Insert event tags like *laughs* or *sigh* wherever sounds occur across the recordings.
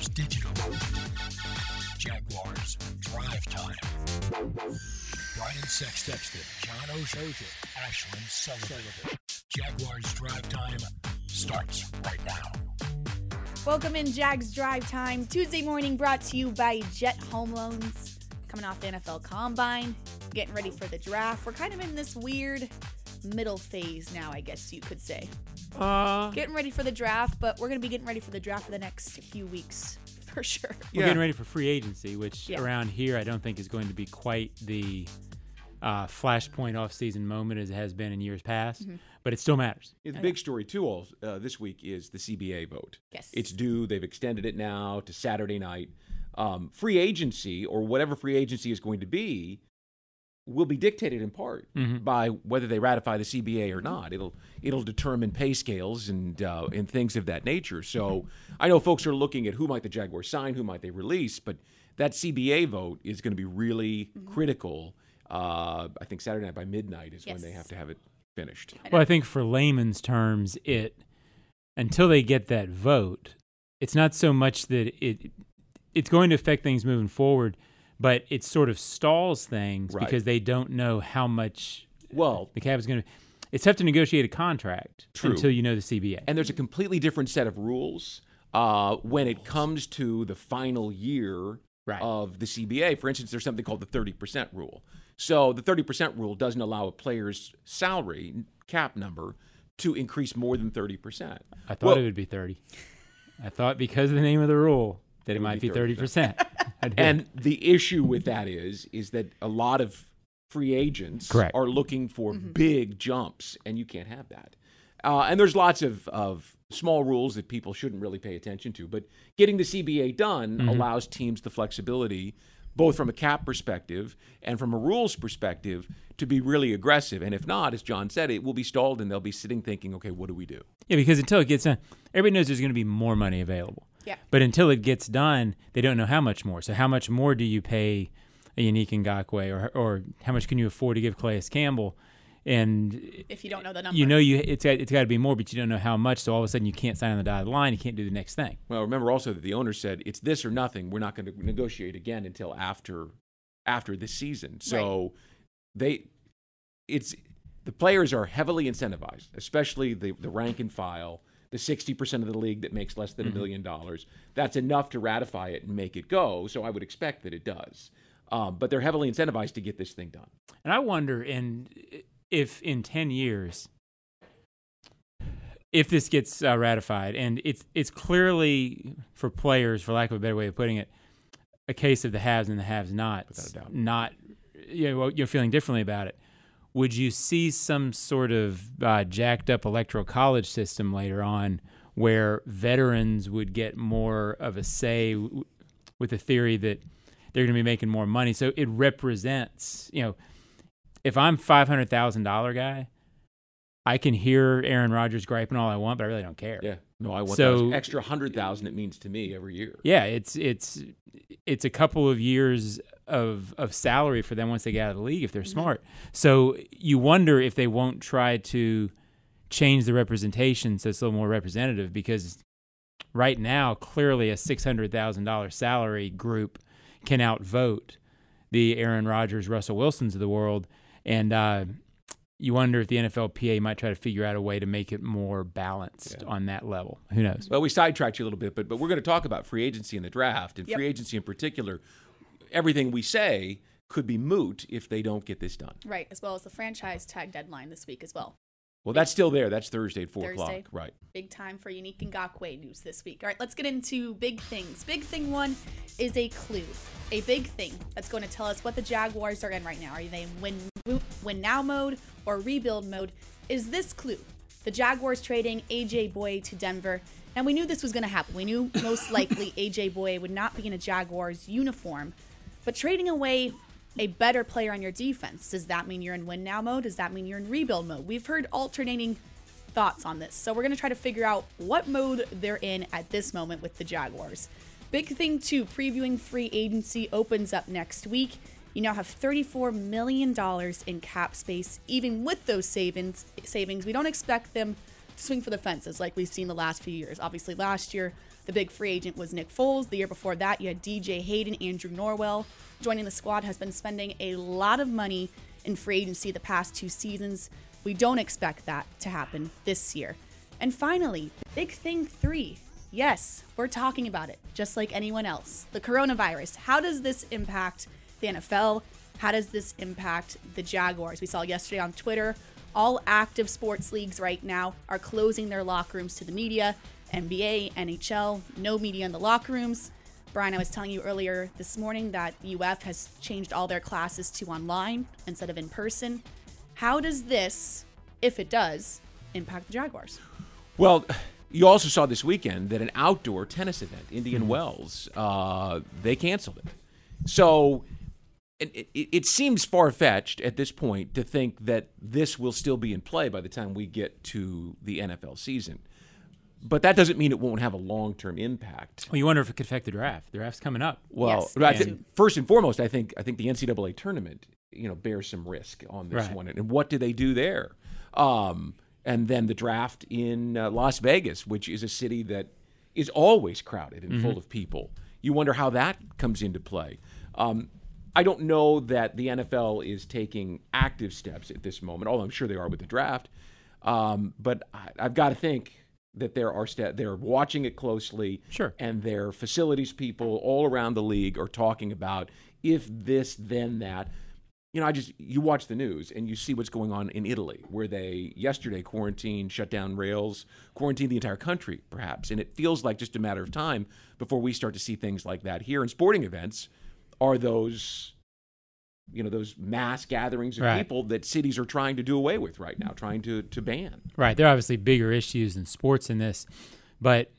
Jaguars Digital. Jaguars Drive Time. Brian Sexton, John Oehser, Ashlyn Sullivan. Jaguars Drive Time starts right now. Welcome in Jags Drive Time, Tuesday morning brought to you by Jet Home Loans. Coming off the NFL Combine, getting ready for the draft. We're kind of in this weird middle phase now, I guess you could say. Uh, Getting ready for the draft, but we're going to be getting ready for the draft for the next few weeks *laughs* for sure. we're Yeah. getting ready for free agency, which Yeah. around here I don't think is going to be quite the uh, flashpoint off-season moment as it has been in years past, Mm-hmm. but it still matters. Yeah, the big story too all, uh, this week is the CBA vote. Yes. It's due. They've extended it now to Saturday night. Um, free agency or whatever free agency is going to be will be dictated in part Mhm. by whether they ratify the CBA or not. It'll it'll determine pay scales and uh, and things of that nature. So I know folks are looking at who might the Jaguars sign, who might they release, but that CBA vote is going to be really critical. Uh, I think Saturday night by midnight is when they have to have it finished. Well, I think for layman's terms, it until they get that vote, it's not so much that it it's going to affect things moving forward, but it sort of stalls things Right. because they don't know how much Well, the cap is going to. It's tough to negotiate a contract True. until you know the CBA. and there's a completely different set of rules uh, when it comes to the final year Right. of the CBA. For instance, there's something called the 30% rule. So the 30% rule doesn't allow a player's salary cap number to increase more than 30%. I thought Well- it would be 30. I thought because of the name of the rule that it, would might be be 30%. *laughs* I did. And the issue with that is is that a lot of free agents Correct. are looking for big jumps, and you can't have that. Uh, and there's lots of, of small rules that people shouldn't really pay attention to. But getting the CBA done allows teams the flexibility, both from a cap perspective and from a rules perspective, to be really aggressive. And if not, as John said, it will be stalled, and they'll be sitting thinking, okay, what do we do? yeah, because until it gets done, everybody knows there's going to be more money available. Yeah. But until it gets done, they don't know how much more. So how much more do you pay a Yannick Ngakoue or or how much can you afford to give Calais Campbell? And If you don't know the number. you know you it's got, it's got to be more, but you don't know how much. So all of a sudden you can't sign on the dotted line. You can't do the next thing. Well, remember also that the owner said it's this or nothing. We're not going to negotiate again until after after this season. So they it's the players are heavily incentivized, especially the the rank and file, the 60% of the league that makes less than a million dollars. That's enough to ratify it and make it go. So I would expect that it does. Um, but they're heavily incentivized to get this thing done. And I wonder, in if in ten years, if this gets uh, ratified, and it's it's clearly for players, for lack of a better way of putting it, a case of the haves and the haves-nots, Without a doubt. Not, you know, you're feeling differently about it. Would you see some sort of uh, jacked up electoral college system later on, where veterans would get more of a say, w- with the theory that they're going to be making more money? So it represents, you know if I'm five hundred thousand dollar guy, I can hear Aaron Rodgers griping all I want, but I really don't care. Yeah. No, I want So- that extra 100,000 it means to me every year. Yeah, it's it's it's a couple of years of of salary for them once they get out of the league if they're smart. So you wonder if they won't try to change the representation so it's a little more representative because right now clearly a six hundred thousand dollar salary group can outvote the Aaron Rodgers, Russell Wilsons of the world, and uh, you wonder if the NFLPA might try to figure out a way to make it more balanced on that level. Who knows? Well, we sidetracked you a little bit, but but we're going to talk about free agency and the draft and Yep. free agency in particular. Everything we say could be moot if they don't get this done. Right, as well as the franchise tag deadline this week as well. Well, that's still there. That's Thursday at four Thursday. o'clock. Right. Big time for Yannick Ngakoue news this week. All right, let's get into big things. Big thing one is a clue. A big thing that's going to tell us what the Jaguars are in right now. Are they in win, win now mode or rebuild mode? Is this clue? The Jaguars trading AJ Bouye to Denver. And we knew this was going to happen. We knew most *laughs* likely AJ Bouye would not be in a Jaguars uniform. But trading away a better player on your defense, does that mean you're in win now mode? Does that mean you're in rebuild mode? We've heard alternating thoughts on this. So we're going to try to figure out what mode they're in at this moment with the Jaguars. Big thing too, previewing free agency opens up next week. You now have $34 million in cap space. Even with those savings, savings, we don't expect them to swing for the fences like we've seen the last few years. Obviously, last year the big free agent was Nick Foles. The year before that, you had DJ Hayden, Andrew Norwell joining the squad. Has been spending a lot of money in free agency the past two seasons. We don't expect that to happen this year. And finally, big thing three. Yes, we're talking about it, just like anyone else. The coronavirus. How does this impact the NFL? How does this impact the Jaguars? We saw yesterday on Twitter, all active sports leagues right now are closing their locker rooms to the media. NBA, NHL, no media in the locker rooms. Brian, I was telling you earlier this morning that the UF has changed all their classes to online instead of in person. How does this, if it does, impact the Jaguars? Well, you also saw this weekend that an outdoor tennis event, Indian Wells, uh, they canceled it. So it, it, it seems far fetched at this point to think that this will still be in play by the time we get to the NFL season. But that doesn't mean it won't have a long term impact. Well, you wonder if it could affect the draft. The draft's coming up. Well, Yes, I me first and foremost, I think I think the NCAA tournament, you know, bears some risk on this Right. one. And what do they do there? Um, and then the draft in uh, Las Vegas, which is a city that is always crowded and full of people. You wonder how that comes into play. Um, I don't know that the NFL is taking active steps at this moment, although I'm sure they are with the draft. Um, but I, I've got to think that there are ste- they're watching it closely, Sure. and their facilities people all around the league are talking about if this, then that. You know, I just you watch the news and you see what's going on in Italy, where they yesterday quarantined, shut down rails, quarantined the entire country, perhaps, and it feels like just a matter of time before we start to see things like that here. And sporting events are those, you know, those mass gatherings of Right. people that cities are trying to do away with right now, trying to to ban. Right. There are obviously bigger issues in sports in this, but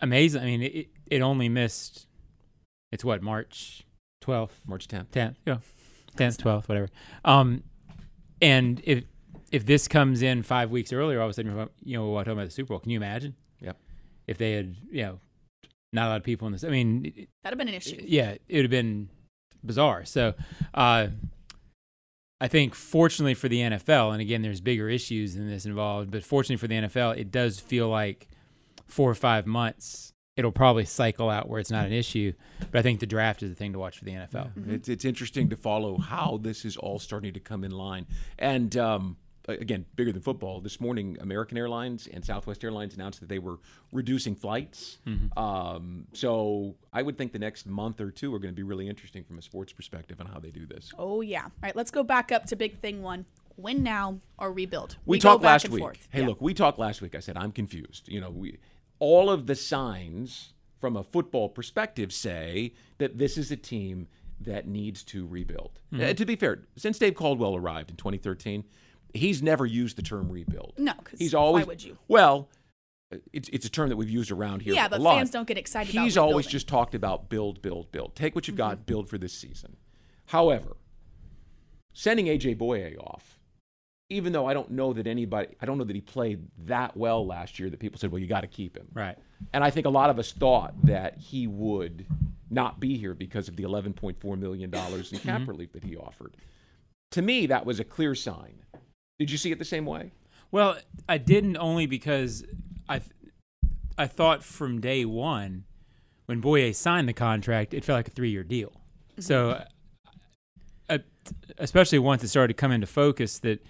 amazing. I mean, it, it only missed, it's what, March 12th, March 10th. 10th, yeah, 10th, 12th, whatever. Um, and if if this comes in five weeks earlier, all of a sudden, you're, know, we're talking about the Super Bowl. Can you imagine Yep. if they had, you know, not a lot of people in this? I mean, That'd have been an issue. yeah, it would have been bizarre. So, uh, I think fortunately for the NFL, and again, there's bigger issues than this involved, but fortunately for the NFL, it does feel like four or five months. It'll probably cycle out where it's not an issue, but I think the draft is the thing to watch for the NFL. It's, it's interesting to follow how this is all starting to come in line. And um, again, bigger than football. This morning, American Airlines and Southwest Airlines announced that they were reducing flights. Um, so I would think the next month or two are going to be really interesting from a sports perspective on how they do this. Oh yeah. All right, let's go back up to big thing one. Win now or rebuild. We, go talked last week. forth. Hey, Yeah. look, we talked last week. I said I'm confused. You know, we all of the signs from a football perspective say that this is a team that needs to rebuild. Mm-hmm. Uh, to be fair, since Dave Caldwell arrived in 2013, he's never used the term rebuild. No, 'cause he's always why would you? Well, it's it's a term that we've used around here. Yeah, a but lot. fans don't get excited about He's always. Mm-hmm. just talked about build, build, build. Take what you've got, build for this season. However, sending AJ Bouye off, even though I don't know that anybody, I don't know that he played that well last year, that people said, well, you got to keep him. Right. And I think a lot of us thought that he would not be here because of the $11.4 million in cap relief that he offered. To me, that was a clear sign. Did you see it the same way? Well, I didn't only because I, th- I thought from day one, when Bouye signed the contract, it felt like a three-year deal. So, uh, especially once it started to come into focus that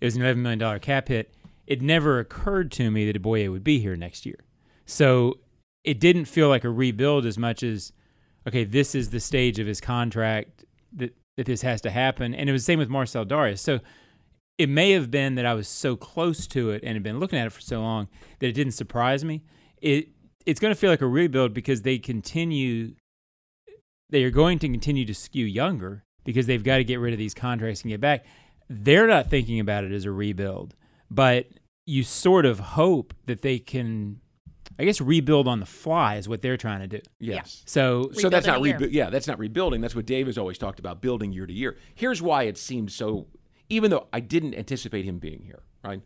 it was an eleven million dollar cap hit, it never occurred to me that Bouye would be here next year. So it didn't feel like a rebuild as much as okay, this is the stage of his contract that that this has to happen, and it was the same with Marcell Dareus. So it may have been that I was so close to it and had been looking at it for so long that it didn't surprise me. It it's going to feel like a rebuild because they continue they are going to continue to skew younger because they've got to get rid of these contracts and get back. They're not thinking about it as a rebuild, but you sort of hope that they can I guess rebuild on the fly is what they're trying to do. Yes. So So that's not Rebuilding rebu- yeah, that's not rebuilding. That's what Dave has always talked about, building year to year. Here's why it seems so. Even though I didn't anticipate him being here, right?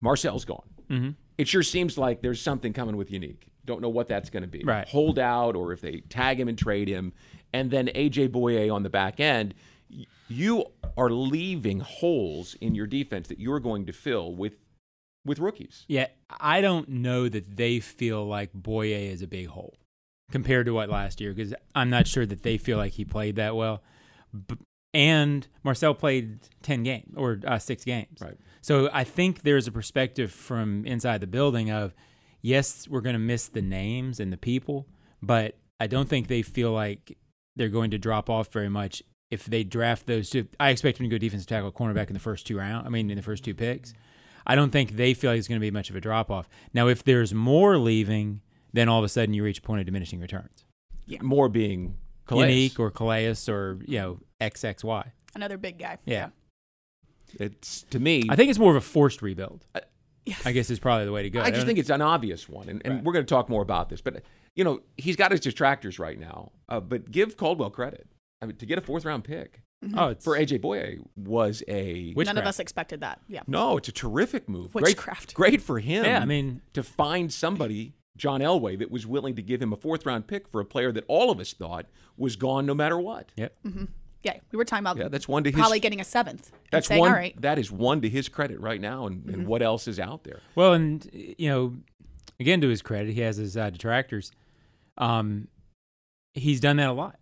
Marcell's gone. Mhm. It sure seems like there's something coming with Yannick. Don't know what that's going to be. Right. Hold out, or if they tag him and trade him, and then AJ Bouye on the back end. You are leaving holes in your defense that you're going to fill with with rookies. Yeah, I don't know that they feel like Bouye is a big hole compared to what last year because I'm not sure that they feel like he played that well. B- and Marcell played 10 games or uh, six games. Right. So I think there's a perspective from inside the building of, yes, we're going to miss the names and the people, but I don't think they feel like they're going to drop off very much if they draft those two. I expect them to go defensive tackle, cornerback in the first two round. I mean, in the first two picks. I don't think they feel like it's going to be much of a drop off. Now, if there's more leaving, then all of a sudden you reach a point of diminishing returns. Yeah, more being Calais. Yannick or Calais or you know XXY. Another big guy. Yeah. It's to me. I think it's more of a forced rebuild. Yeah. I guess is probably the way to go. I just don't- think it's an obvious one, and, and Right. we're going to talk more about this. But you know, he's got his detractors right now. Uh, but give Caldwell credit. I mean, to get a fourth round pick oh, for AJ Bouye was a Which- None of us expected that. Yeah. no. It's a terrific move. Witchcraft. Great, great for him. Yeah, I mean- to find somebody. John Elway, that was willing to give him a fourth round pick for a player that all of us thought was gone no matter what. Yep. Yeah. We were talking about Yeah, that's one to his. probably getting a seventh. that's saying, one. all right. That is one to his credit right now, and, and what else is out there? Well, and you know, again to his credit, he has his uh, detractors. Um, he's done that a lot.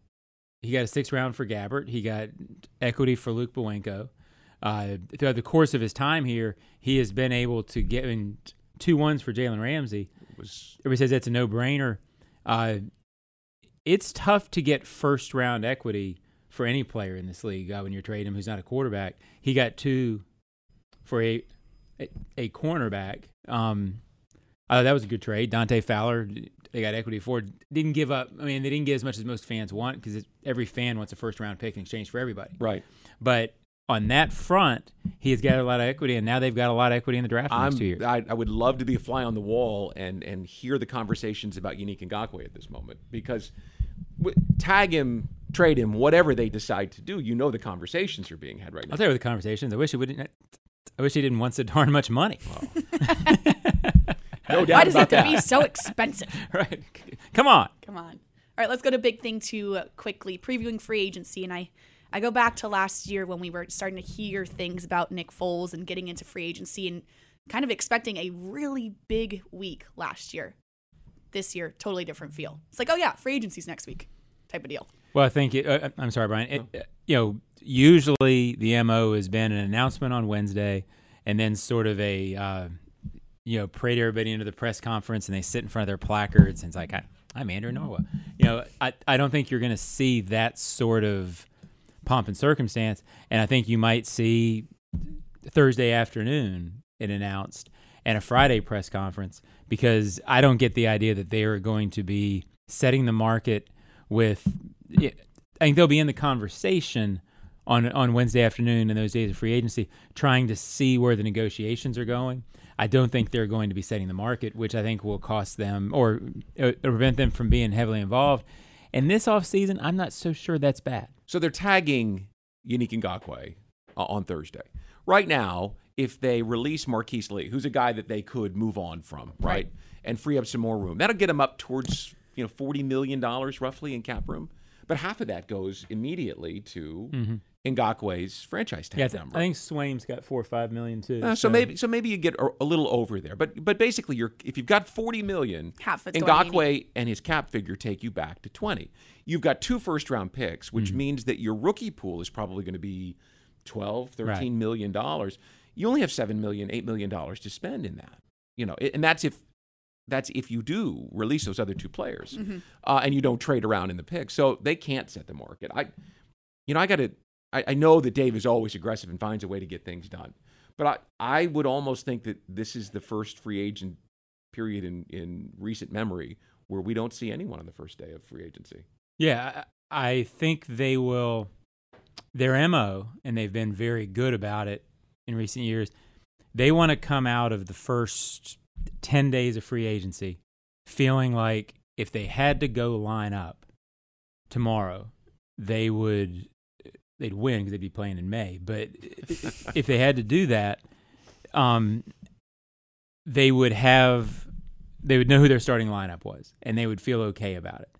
He got a six round for Gabbert. He got equity for Luke Bowanko. Uh, throughout the course of his time here, he has been able to get in two ones for Jalen Ramsey. Was Everybody says that's a no brainer. Uh, it's tough to get first round equity for any player in this league uh, when you're trading him who's not a quarterback. He got two for a a, a cornerback. Um, uh, that was a good trade. Dante Fowler, they got equity for. Didn't give up. I mean, they didn't get as much as most fans want because every fan wants a first round pick in exchange for everybody. right. But on that front, he has got a lot of equity, and now they've got a lot of equity in the draft I'm, next two years. I, I would love to be a fly on the wall and and hear the conversations about Yannick Ngakoue at this moment because w- tag him, trade him, whatever they decide to do, you know the conversations are being had right now. I'll tell you the conversations. I wish he wouldn't. I wish he didn't want so darn much money. *laughs* No doubt Why does it have to be so expensive? *laughs* right? Come on. Come on. All right, let's go to big thing two uh, quickly. Previewing free agency, and I, I go back to last year when we were starting to hear things about Nick Foles and getting into free agency, and kind of expecting a really big week last year. This year, totally different feel. It's like, oh yeah, free agency's next week, type of deal. Well, I think it, uh, I'm sorry, Brian. It, uh, you know, usually the mo has been an announcement on Wednesday, and then sort of a uh, you know parade everybody into the press conference, and they sit in front of their placards, and it's like, I, I'm Andrew Norwell. You know, I I don't think you're going to see that sort of pomp and circumstance, and I think you might see Thursday afternoon it announced and a Friday press conference because I don't get the idea that they are going to be setting the market with. I think they'll be in the conversation on on Wednesday afternoon in those days of free agency, trying to see where the negotiations are going. I don't think they're going to be setting the market, which I think will cost them or uh, prevent them from being heavily involved. And this offseason, I'm not so sure that's bad. So they're tagging Yannick Ngakoue uh, on Thursday. Right now, if they release Marquise Lee, who's a guy that they could move on from, right, Right. and free up some more room, that'll get them up towards you know forty million dollars roughly in cap room. But half of that goes immediately to Ngakoue's franchise tag Yeah, I, th- number. I think Swaim's got four or five million too. Uh, so maybe so maybe you get a, a little over there, but but basically you're if you've got forty million, Half it's Ngakoue and his cap figure take you back to twenty. You've got two first round picks, which Mm-hmm. means that your rookie pool is probably going to be 12, 13 Right. million dollars. You only have seven million, eight million dollars to spend in that. You know, and that's if that's if you do release those other two players, uh, and you don't trade around in the picks. So they can't set the market. I, you know, I got to. I, I know that Dave is always aggressive and finds a way to get things done, but I, I would almost think that this is the first free agent period in in recent memory where we don't see anyone on the first day of free agency. Yeah, I I think they will. Their mo, and they've been very good about it in recent years. They want to come out of the first ten days of free agency feeling like if they had to go line up tomorrow, they would they'd win because they'd be playing in May. But *laughs* if they had to do that, um, they would have they would know who their starting lineup was, and they would feel okay about it.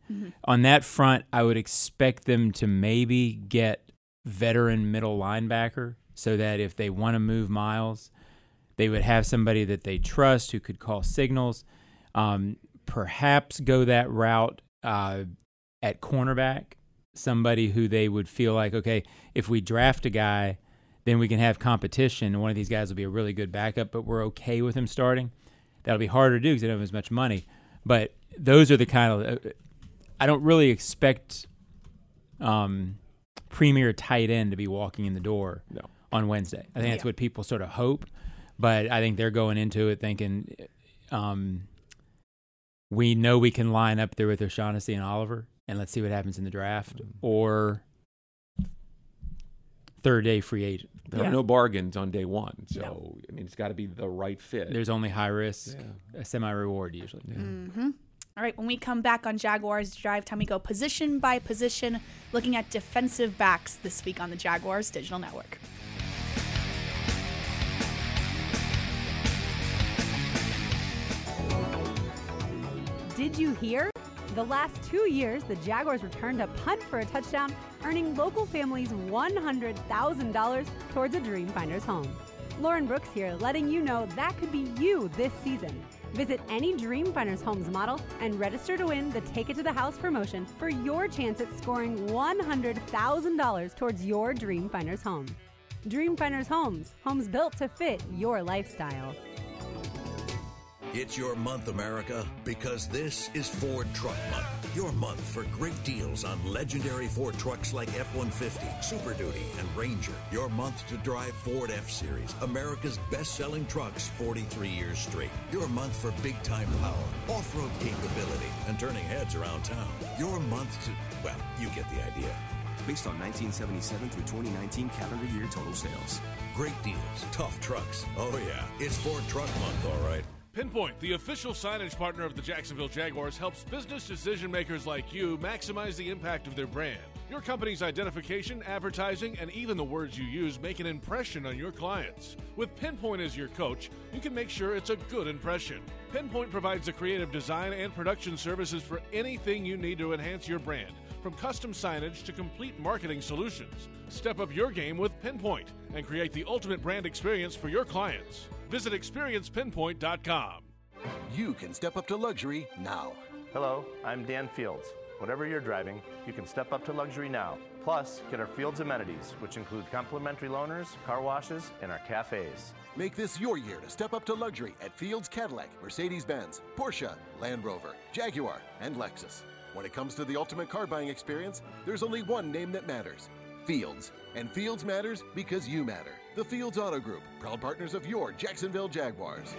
On that front, I would expect them to maybe get veteran middle linebacker so that if they want to move Myles, They would have somebody that they trust who could call signals. Um, perhaps go that route uh, at cornerback, somebody who they would feel like, okay, if we draft a guy, then we can have competition. One of these guys will be a really good backup, but we're okay with him starting. That'll be harder to do because they don't have as much money. But those are the kind of. Uh, I don't really expect um, premier tight end to be walking in the door No. on Wednesday. I think that's what people sort of hope, but I think they're going into it thinking um, we know we can line up there with O'Shaughnessy and Oliver, and let's see what happens in the draft or third day free agent. There Yeah. are no bargains on day one, so No. I mean it's got to be the right fit. There's only high risk, Yeah. a semi reward usually. Mm-hmm. All right, when we come back on Jaguars Drive Time, we go position by position, looking at defensive backs this week on the Jaguars Digital Network. Did you hear? The last two years, the Jaguars returned a punt for a touchdown, earning local families $100,000 towards a Dreamfinders home. Lauren Brooks here, letting you know that could be you this season. Visit any Dreamfinders Homes model and register to win the Take It to the House promotion for your chance at scoring $100,000 towards your Dreamfinders home. Dreamfinders Homes, homes built to fit your lifestyle. It's your month, America, because this is Ford Truck Month. Your month for great deals on legendary Ford trucks like F 150, Super Duty, and Ranger. Your month to drive Ford F Series, America's best selling trucks 43 years straight. Your month for big time power, off road capability, and turning heads around town. Your month to, well, you get the idea. based on 1977 through 2019 calendar year total sales. Great deals, tough trucks. Oh, yeah, it's Ford Truck Month, all right. Pinpoint, the official signage partner of the Jacksonville Jaguars, helps business decision makers like you maximize the impact of their brand. Your company's identification, advertising, and even the words you use make an impression on your clients. With Pinpoint as your coach, you can make sure it's a good impression. Pinpoint provides the creative design and production services for anything you need to enhance your brand, from custom signage to complete marketing solutions. Step up your game with Pinpoint and create the ultimate brand experience for your clients. Visit experiencepinpoint.com. You can step up to luxury now. Hello, I'm Dan Fields. Whatever you're driving, you can step up to luxury now. Plus, get our Fields amenities, which include complimentary loaners, car washes, and our cafes. Make this your year to step up to luxury at Fields Cadillac, Mercedes Benz, Porsche, Land Rover, Jaguar, and Lexus. When it comes to the ultimate car buying experience, there's only one name that matters Fields. And Fields matters because you matter. The Fields Auto Group, proud partners of your Jacksonville Jaguars.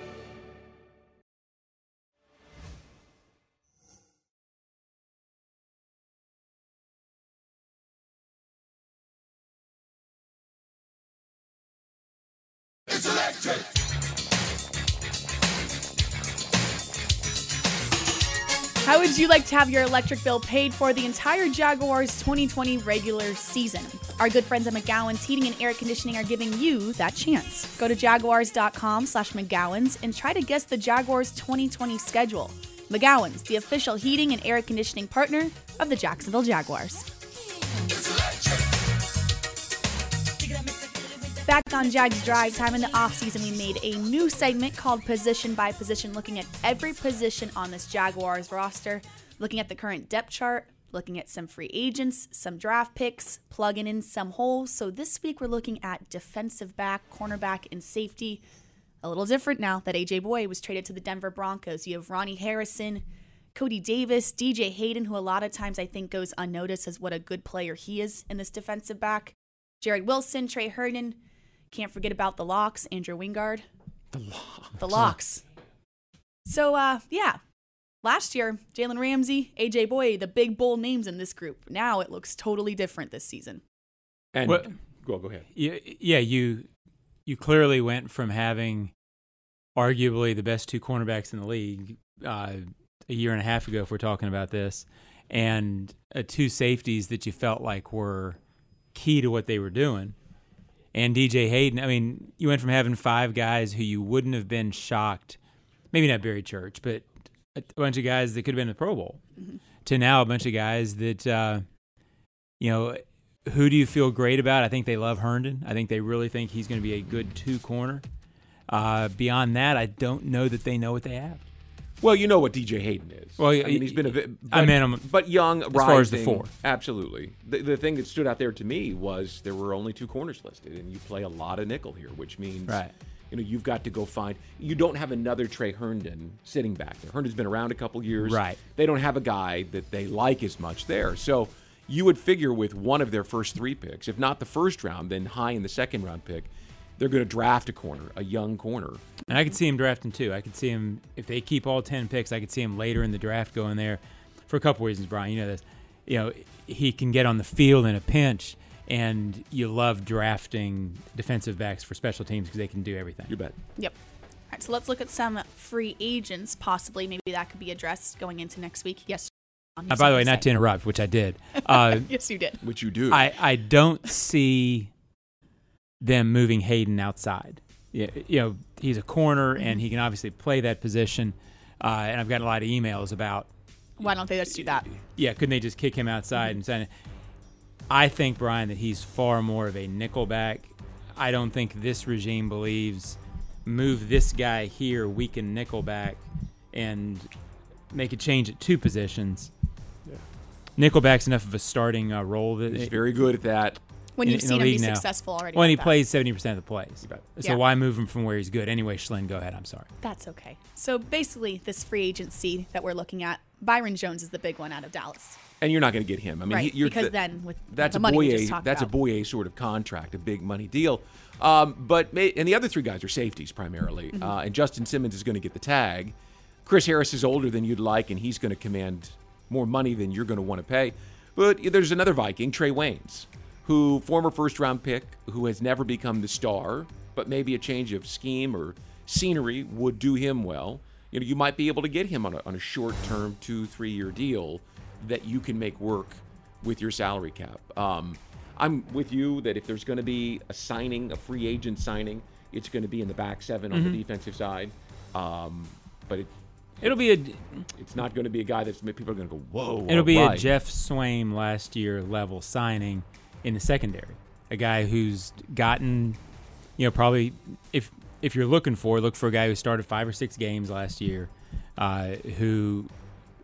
Would you like to have your electric bill paid for the entire Jaguars 2020 regular season? Our good friends at McGowan's Heating and Air Conditioning are giving you that chance. Go to jaguars.com slash McGowan's and try to guess the Jaguars 2020 schedule. McGowan's, the official heating and air conditioning partner of the Jacksonville Jaguars. Back on Jags Drive Time in the offseason, we made a new segment called Position by Position, looking at every position on this Jaguars roster, looking at the current depth chart, looking at some free agents, some draft picks, plugging in some holes. So this week we're looking at defensive back, cornerback, and safety. A little different now that AJ Bouye was traded to the Denver Broncos. You have Ronnie Harrison, Cody Davis, DJ Hayden, who a lot of times I think goes unnoticed as what a good player he is in this defensive back. Jarrod Wilson, Tre Herndon. Can't forget about the locks, Andrew Wingard. The locks. The locks. So, uh, yeah. Last year, Jalen Ramsey, AJ Bouye, the big bull names in this group. Now it looks totally different this season. And Well- go go ahead. Yeah, yeah, you you clearly went from having arguably the best two cornerbacks in the league uh, a year and a half ago, if we're talking about this, and uh, two safeties that you felt like were key to what they were doing. And DJ Hayden, I mean, you went from having five guys who you wouldn't have been shocked, maybe not Barry Church, but a bunch of guys that could have been in the Pro Bowl, to now a bunch of guys that, uh, you know, who do you feel great about? I think they love Herndon. I think they really think he's going to be a good two corner. Uh, beyond that, I don't know that they know what they have. Well, you know what DJ Hayden is. Well, I mean, he's been a bit, I but, mean, I'm- but young, as far as the rising, four. Absolutely. The, the thing that stood out there to me was there were only two corners listed, and you play a lot of nickel here, which means Right. you know you've got to go find. You don't have another Tre Herndon sitting back there. Herndon's been around a couple years. Right. They don't have a guy that they like as much there. So you would figure with one of their first three picks, if not the first round, then high in the second round pick, they're going to draft a corner, a young corner. And I could see him drafting too. I could see him if they keep all ten picks. I could see him later in the draft going there for a couple reasons. Brian, you know this. You know he can get on the field in a pinch, and you love drafting defensive backs for special teams because they can do everything. You bet. Yep. All right, so let's look at some free agents. Possibly, maybe that could be addressed going into next week. Yes. Uh, by the way, something not to interrupt, which I did. *laughs* Uh, yes, you did. Which you do. I, I don't see them moving Hayden outside. Yeah, you know, he's a corner and he can obviously play that position. Uh, and I've got a lot of emails about, Why don't they just do that? yeah, couldn't they just kick him outside and send it? I think, Brian, that he's far more of a nickelback. I don't think this regime believes move this guy here, weaken nickelback, and make a change at two positions. Nickelback's enough of a starting uh, role that He's very good at that. When in- you've in seen the him be now. successful already. Well, and he that. plays seventy percent of the plays. So Yeah. why move him from where he's good? Anyway, Schlinn, go ahead. I'm sorry. That's okay. So basically, this free agency that we're looking at, Byron Jones is the big one out of Dallas. And you're not going to get him. I mean, Right, he, you're, because the- then with that's the a money we just that's about. a Bouye sort of contract, a big money deal. Um, but and the other three guys are safeties primarily. Mm-hmm. Uh, and Justin Simmons is going to get the tag. Chris Harris is older than you'd like, and he's going to command more money than you're going to want to pay. But there's another Viking, Trae Waynes, who former first round pick, who has never become the star, but maybe a change of scheme or scenery would do him well. You know, you might be able to get him on a, on a short term, two, three year deal that you can make work with your salary cap. Um, I'm with you that if there's going to be a signing, a free agent signing, it's going to be in the back 7 on Mhm. the defensive side. Um, but it, It'll be a it's not going to be a guy that people are going to go, whoa. It'll be all right." a Geoff Swaim last year level signing in the secondary. A guy who's gotten, you know, probably if if you're looking for, look for a guy who started five or six games last year, uh, who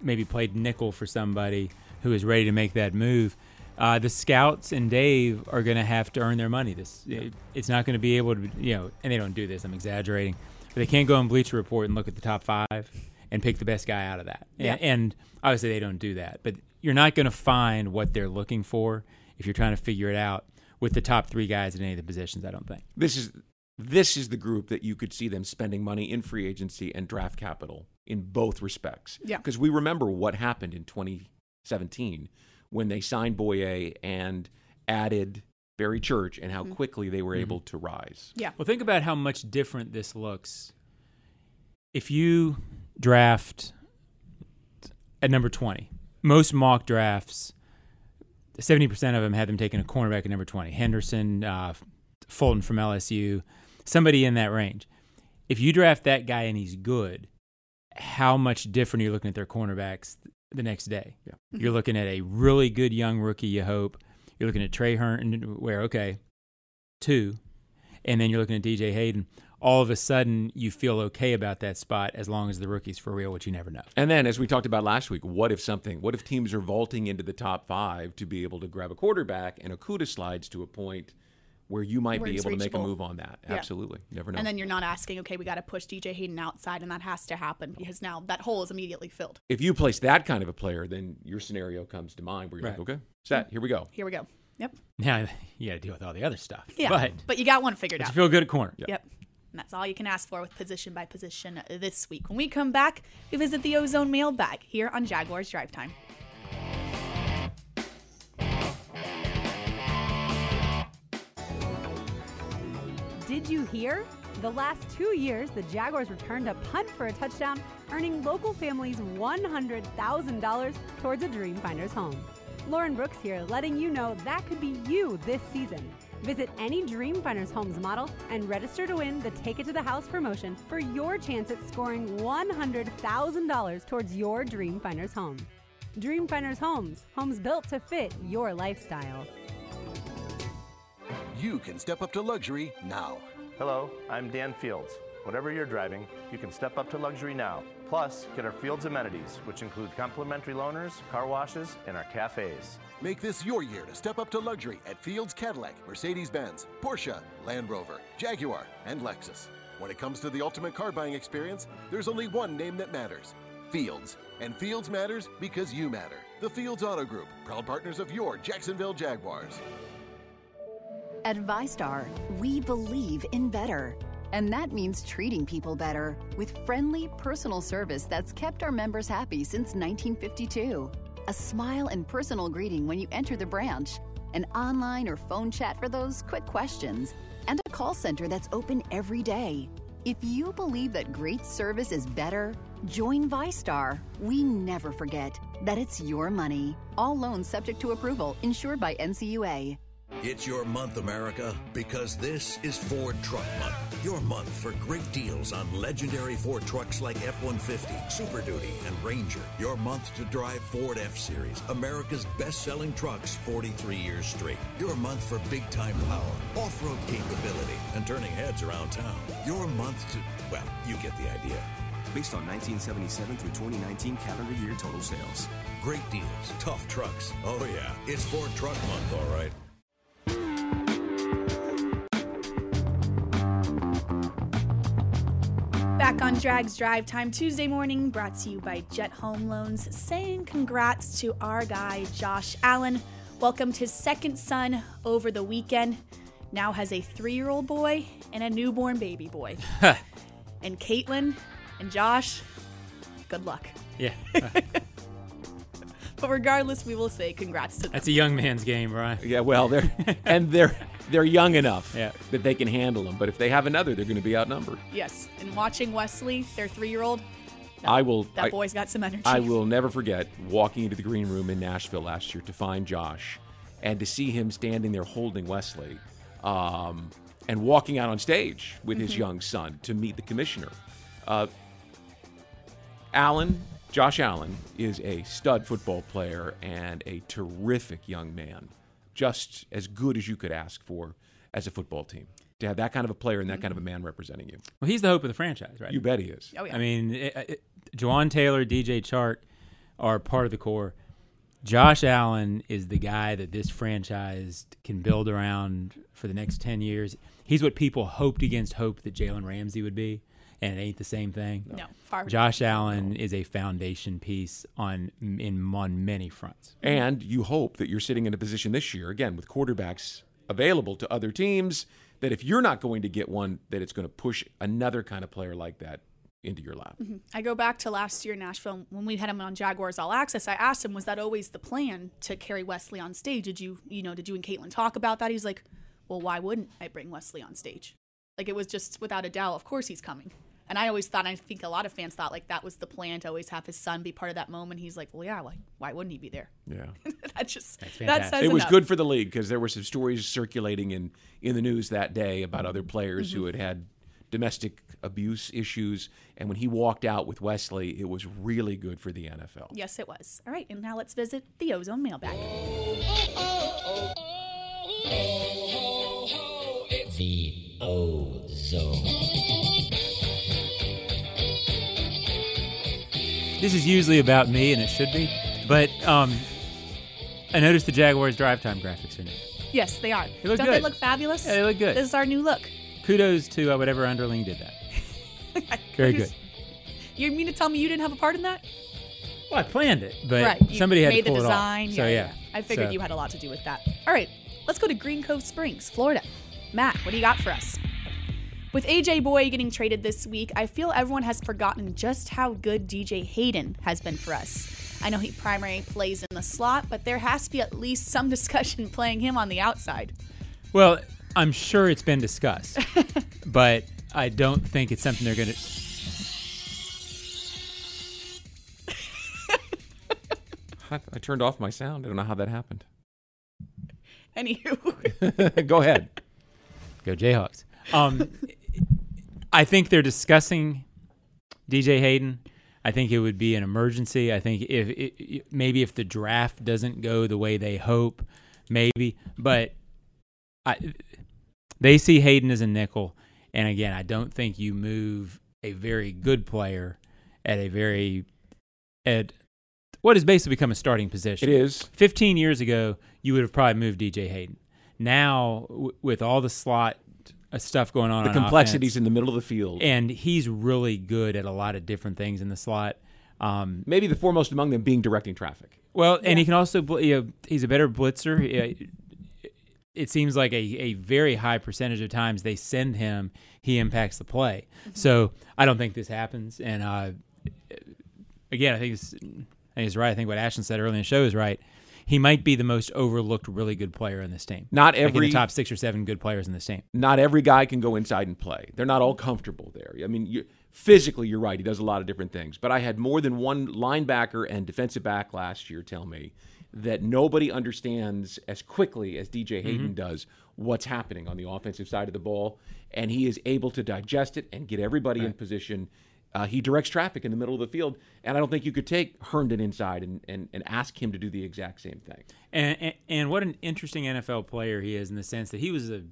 maybe played nickel for somebody who is ready to make that move. Uh, the scouts and Dave are going to have to earn their money. This it- it's not going to be able to, you know, and they don't do this. I'm exaggerating, but they can't go on Bleacher Report and look at the top five and pick the best guy out of that. Yeah. And obviously they don't do that, but you're not going to find what they're looking for if you're trying to figure it out with the top three guys in any of the positions. I don't think. This is this is the group that you could see them spending money in free agency and draft capital in both respects. Yeah. Because we remember what happened in 2017 when they signed Bouye and added Barry Church and how mm-hmm. quickly they were mm-hmm. able to rise. Yeah. Well, think about how much different this looks. If you draft at number 20, most mock drafts, 70% of them had them taking a cornerback at number 20. Henderson, uh, Fulton from LSU, somebody in that range. If you draft that guy and he's good, how much different are you looking at their cornerbacks the next day? Yeah. You're looking at a really good young rookie, you hope. You're looking at Tre Herndon, where, okay, two, and then you're looking at DJ Hayden. All of a sudden, you feel okay about that spot as long as the rookie's for real, which you never know. And then, as we talked about last week, what if something? What if teams are vaulting into the top five to be able to grab a quarterback, and Okudah slides to a point where you might Where be it's able to make a move on that? Yeah. Absolutely, never know. And then you're not asking, okay, we got to push DJ Hayden outside, and that has to happen because now that hole is immediately filled. if you place that kind of a player, then your scenario comes to mind where you're like, okay, set, here we go. Here we go. Yep. Now *laughs* you got to deal with all the other stuff. Yeah. but, but you got one figured but out. you feel good at corner. Yep. And that's all you can ask for with position by position this week. When we come back, we visit the Ozone mailbag here on Jaguars Drive Time. Did you hear? The last two years, the Jaguars returned a punt for a touchdown, earning local families $100,000 towards a Dreamfinders home. Lauren Brooks here, letting you know that could be you this season. Visit any Dreamfinders Homes model and register to win the Take It to the House promotion for your chance at scoring $100,000 towards your Dreamfinders home. Dreamfinders Homes, homes built to fit your lifestyle. You can step up to luxury now. Hello, I'm Dan Fields. Whatever you're driving, you can step up to luxury now. Plus, get our Fields amenities, which include complimentary loaners, car washes, and our cafes. Make this your year to step up to luxury at Fields Cadillac, Mercedes Benz, Porsche, Land Rover, Jaguar, and Lexus. When it comes to the ultimate car buying experience, there's only one name that matters Fields. And Fields matters because you matter. The Fields Auto Group, proud partners of your Jacksonville Jaguars. At VyStar, we believe in better. And that means treating people better with friendly, personal service that's kept our members happy since 1952. A smile and personal greeting when you enter the branch, an online or phone chat for those quick questions, and a call center that's open every day. If you believe that great service is better, join VyStar. We never forget that it's your money. All loans subject to approval, insured by NCUA. It's your month, America, because this is Ford Truck Month. Your month for great deals on legendary Ford trucks like F 150, Super Duty, and Ranger. Your month to drive Ford F Series, America's best selling trucks 43 years straight. Your month for big time power, off road capability, and turning heads around town. Your month to, well, you get the idea. Based on 1977 through 2019 calendar year total sales. Great deals, tough trucks. Oh, yeah, it's Ford Truck Month, all right. Back on Jags Drive Time Tuesday morning, brought to you by Jet Home Loans, saying congrats to our guy Josh Allen. Welcomed his second son over the weekend. Now has a three year old boy and a newborn baby boy. *laughs* and Caitlin and Josh, good luck. Yeah. *laughs* But regardless, we will say congrats to them. That's a young man's game, right? Yeah, well, they're and they're *laughs* they're young enough Yeah. that they can handle them. But if they have another, they're going to be outnumbered. Yes. And watching Wesley, their three year old, I will. that I, boy's got some energy. I will never forget walking into the green room in Nashville last year to find Josh, and to see him standing there holding Wesley, um, and walking out on stage with his Mhm. young son to meet the commissioner. Uh, Allen, Josh Allen, is a stud football player and a terrific young man, just as good as you could ask for as a football team. To have that kind of a player and that kind of a mm-hmm. man representing you. Well, he's the hope of the franchise, right? You bet he is. Oh, yeah. I mean, it, it, Jawaan Taylor, DJ Chark are part of the core. Josh Allen is the guy that this franchise can build around for the next 10 years. He's what people hoped against hope that Jalen Ramsey would be, and it ain't the same thing. No, far Josh Allen is a foundation piece on in on many fronts. And you hope that you're sitting in a position this year, again, with quarterbacks available to other teams, that if you're not going to get one, that it's going to push another kind of player like that into your lap. Mhm. I go back to last year in Nashville when we had him on Jaguars All Access. I asked him, "Was that always the plan to carry Wesley on stage? Did you, you know, did you and Caitlin talk about that?" He's like, "Well, why wouldn't I bring Wesley on stage? Like it was just without a doubt. Of course he's coming." And I always thought, I think a lot of fans thought like that was the plan to always have his son be part of that moment. He's like, "Well, yeah, like why wouldn't he be there?" Yeah. that just that says it was good for the league because there were some stories circulating in, in the news that day about other players who Mhm. had had domestic abuse issues. And when he walked out with Wesley, it was really good for the NFL. Yes, it was. All right, and now let's visit the Ozone mailbag. The Ozone. This is usually about me, and it should be. But um, I noticed the Jaguars drive time graphics are new. Yes, they are. They look Don't they look fabulous? Yeah, they look good. This is our new look. Kudos to uh, whatever underling did that. *laughs* Very good. You mean to tell me you didn't have a part in that? Well, I planned it, but right. Somebody had made to pull the it off. design. So yeah, I figured So- you had a lot to do with that. All right, let's go to Green Cove Springs, Florida. Matt, what do you got for us? With AJ Bouye getting traded this week, I feel everyone has forgotten just how good DJ Hayden has been for us. I know he primarily plays in the slot, but there has to be at least some *laughs* discussion playing him on the outside. Well, I'm sure it's been discussed, *laughs* but I don't think it's something they're going to. I, I turned off my sound. I don't know how that happened. Anywho, *laughs* Go ahead. Go Jayhawks. Um, I think they're discussing DJ Hayden. I think it would be an emergency. I think if it, maybe if the draft doesn't go the way they hope, maybe. But I, they see Hayden as a nickel, And again, I don't think you move a very good player at a very at what has basically become a starting position. It is. 15 years ago, you would have probably moved DJ Hayden. Now, w- with all the slot stuff going on, The on complexities offense, in the middle of the field. and he's really good at a lot of different things in the slot. Um, Maybe the foremost among them being directing traffic. well, and he can also, bl- you know, he's a better blitzer. It seems like a, a very high percentage of times they send him, he impacts the play. So I don't think this happens. And uh, again, I think it's, I think it's right. I think what Ashton said earlier in the show is right. He might be the most overlooked, really good player in this team. Not Like in every- the top six or seven good players in this team. Not every guy can go inside and play. They're not all comfortable there. I mean, you, physically, you're right. He does a lot of different things. But I had more than one linebacker and defensive back last year tell me that nobody understands as quickly as DJ Hayden Mhm. does what's happening on the offensive side of the ball, and he is able to digest it and get everybody in position. Uh, he directs traffic in the middle of the field, and I don't think you could take Herndon inside and, and, and ask him to do the exact same thing. And, and and what an interesting NFL player he is in the sense that he was a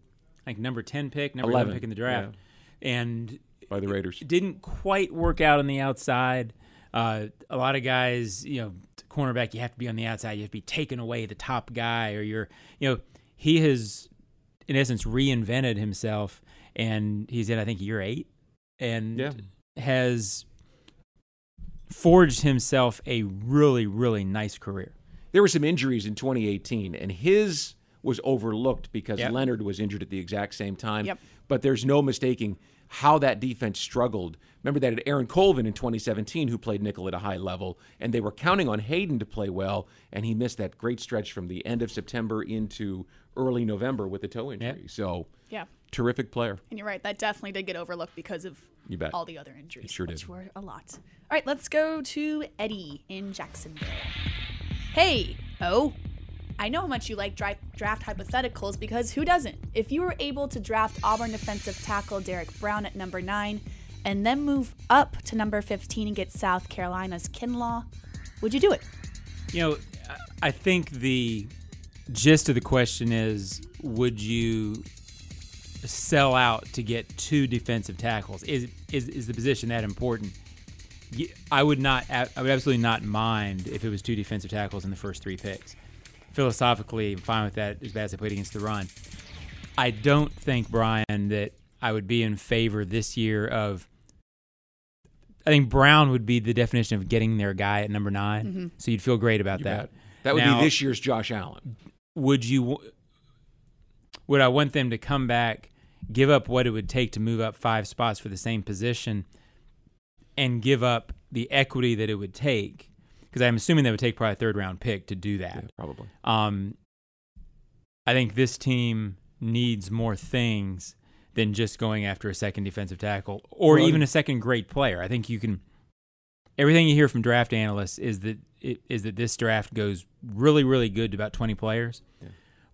like number ten pick, number 11, eleven pick in the draft, and by the Raiders didn't quite work out on the outside. Uh, a lot of guys, you know, cornerback, you have to be on the outside. You have to be taking away the top guy, or you're, you know, he has, in essence, reinvented himself, and he's in I think year eight, and Yeah. Has forged himself a really really nice career. There were some injuries in 2018, and his was overlooked because Yep. Leonard was injured at the exact same time. Yep. But there's no mistaking how that defense struggled. Remember that at Aaron Colvin in 2017, who played nickel at a high level, and they were counting on Hayden to play well, and he missed that great stretch from the end of September into early November with a toe injury. So, Yeah. Terrific player. And you're right, that definitely did get overlooked because of You bet. all the other injuries. It sure which did. were a lot. All right, let's go to Eddie in Jacksonville. Hey, oh, I know how much you like dra- draft hypotheticals because who doesn't? If you were able to draft Auburn defensive tackle Derrick Brown at number nine and then move up to number 15 and get South Carolina's Kinlaw, would you do it? You know, I- I think the gist of the question is would you sell out to get two defensive tackles? Is is, is the position that important? I would not. I would absolutely not mind if it was two defensive tackles in the first three picks. Philosophically, I'm fine with that. As bad as I played against the run, I don't think Brian that I would be in favor this year of. I think Brown would be the definition of getting their guy at number 9 Mhm. So you'd feel great about You that. bet. That would Now- be this year's Josh Allen. would you would I want them to come back, give up what it would take to move up five spots for the same position, and give up the equity that it would take? Because I'm assuming they would take probably a third round pick to do that. probably. Um, I think this team needs more things than just going after a second defensive tackle or Well, even a second great player. I think you can. Everything you hear from draft analysts is that it, is that this draft goes really, really good to about 20 players,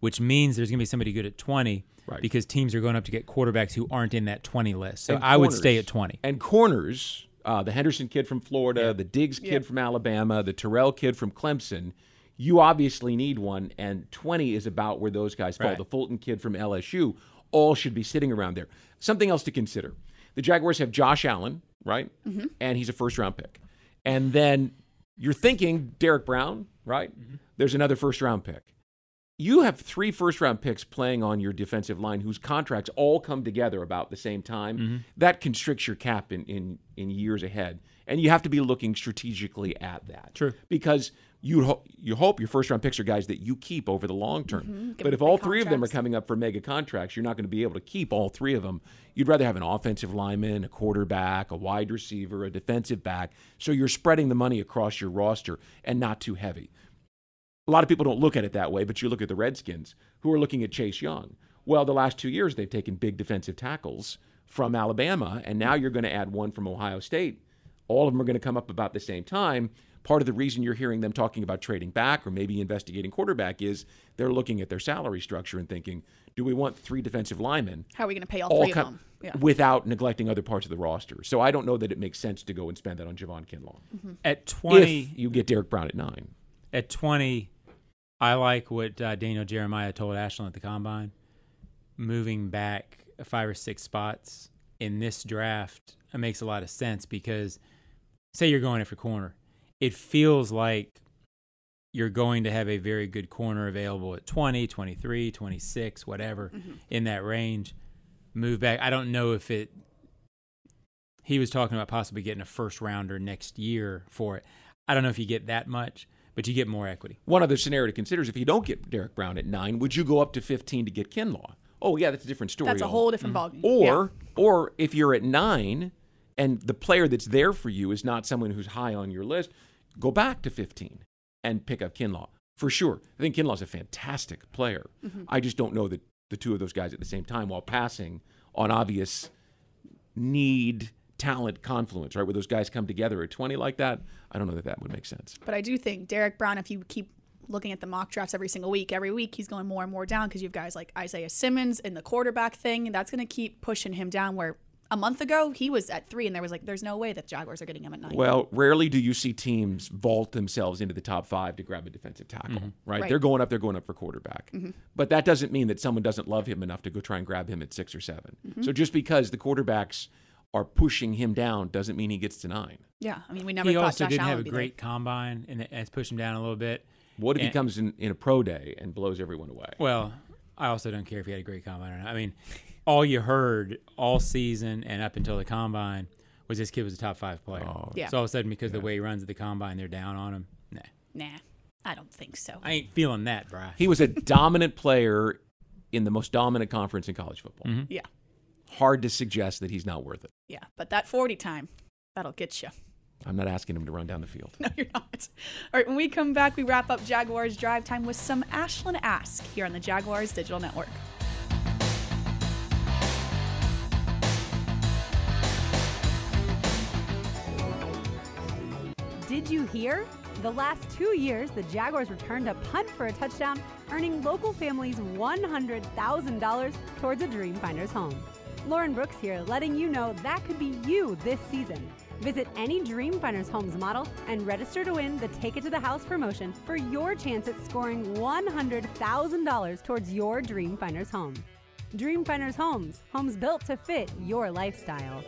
which means there's going to be somebody good at 20 Right. because teams are going up to get quarterbacks who aren't in that 20 list. So And I would stay at 20. And corners, uh, the Henderson kid from Florida, the Diggs kid Yeah. from Alabama, the Terrell kid from Clemson. You obviously need one, and 20 is about where those guys fall. Right. The Fulton kid from LSU, all should be sitting around there. Something else to consider. The Jaguars have Josh Allen, right? Mhm. And he's a first round pick. And then you're thinking Derrick Brown, right? There's another first round pick. You have three first round picks playing on your defensive line whose contracts all come together about the same time. Mm-hmm. That constricts your cap in, in, in years ahead. And you have to be looking strategically at that. True. Because you, ho- you hope your first round picks are guys that you keep over the long term. Mhm. But if all big three of them are coming up for mega contracts, you're not going to be able to keep all three of them. You'd rather have an offensive lineman, a quarterback, a wide receiver, a defensive back. So you're spreading the money across your roster and not too heavy. A lot of people don't look at it that way, but you look at the Redskins, who are looking at Chase Young. Well, the last two years, they've taken big defensive tackles from Alabama, and now you're going to add one from Ohio State. All of them are going to come up about the same time. Part of the reason you're hearing them talking about trading back or maybe investigating quarterback is they're looking at their salary structure and thinking, do we want three defensive linemen? How are we going to pay all three co- of them? Yeah. Without neglecting other parts of the roster. So I don't know that it makes sense to go and spend that on Javon Kinlaw. At 20, If you get Derrick Brown at nine. At 20, I like what uh, Daniel Jeremiah told Ashlyn at the combine. Moving back five or six spots in this draft it makes a lot of sense because say you're going after corner, it feels like you're going to have a very good corner available at 20, 23, 26, whatever in that range. Move back. I don't know if it. He was talking about possibly getting a first rounder next year for it. I don't know if you get that much, but you get more equity. One other scenario to consider is if you don't get Derrick Brown at nine, would you go up to 15 to get Kinlaw? Oh, yeah, that's a different story. That's a whole different ballgame. Or, or if you're at nine and the player that's there for you is not someone who's high on your list, go back to 15 and pick up Kinlaw for sure. I think Kinlaw's a fantastic player. Mhm. I just don't know that the two of those guys at the same time while passing on obvious need talent confluence, right? Where those guys come together at 20 like that, I don't know that that would make sense. But I do think Derrick Brown, if you keep looking at the mock drafts every single week, every week he's going more and more down because you have guys like Isaiah Simmons in the quarterback thing. And that's going to keep pushing him down. Where a month ago he was at three, and there was like, there's no way that Jaguars are getting him at nine. Well, rarely do you see teams vault themselves into the top five to grab a defensive tackle, Mhm. right? Right. They're going up, they're going up for quarterback. Mhm. But that doesn't mean that someone doesn't love him enough to go try and grab him at six or 7 Mhm. So just because the quarterbacks are pushing him down doesn't mean he gets to nine. yeah, I mean, we never he thought also Josh didn't Allen have a would be great combine, and it's pushed him down a little bit. What if he comes in, in a pro day and blows everyone away? Well, I also don't care if he had a great combine or not. I mean, all you heard all season and up until the combine was this kid was a top five player. Yeah. So all of a sudden, because the way he runs at the combine, they're down on him. Nah. Nah, I don't think so. I ain't feeling that, Bry. He was a dominant player in the most dominant conference in college football. Mhm. Yeah, Hard to suggest that he's not worth it. yeah. But that 40 time, that'll get you. I'm not asking him to run down the field. *laughs* No, you're not. All right, when we come back, we wrap up Jaguars Drive Time with some Ashlyn Ask here on the Jaguars Digital Network. Did you hear? The last two years, the Jaguars returned a punt for a touchdown, earning local families $100,000 towards a Dreamfinders home. Lauren Brooks here, letting you know that could be you this season. Visit any Dreamfinders Homes model and register to win the Take It to the House promotion for your chance at scoring $100,000 towards your Dreamfinders home. Dreamfinders Homes, homes built to fit your lifestyle.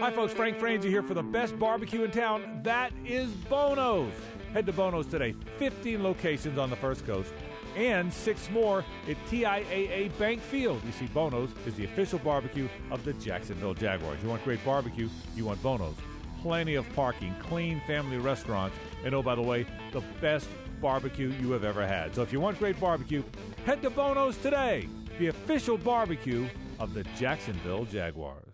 Hi, folks. Frank Frangie here for the best barbecue in town. That is Bono's. Head to Bono's today. 15 locations on the First Coast and six more at TIAA Bank Field. You see, Bono's is the official barbecue of the Jacksonville Jaguars. You want great barbecue? You want Bono's. Plenty of parking, clean family restaurants, and oh, by the way, the best barbecue you have ever had. So if you want great barbecue, head to Bono's today, the official barbecue of the Jacksonville Jaguars.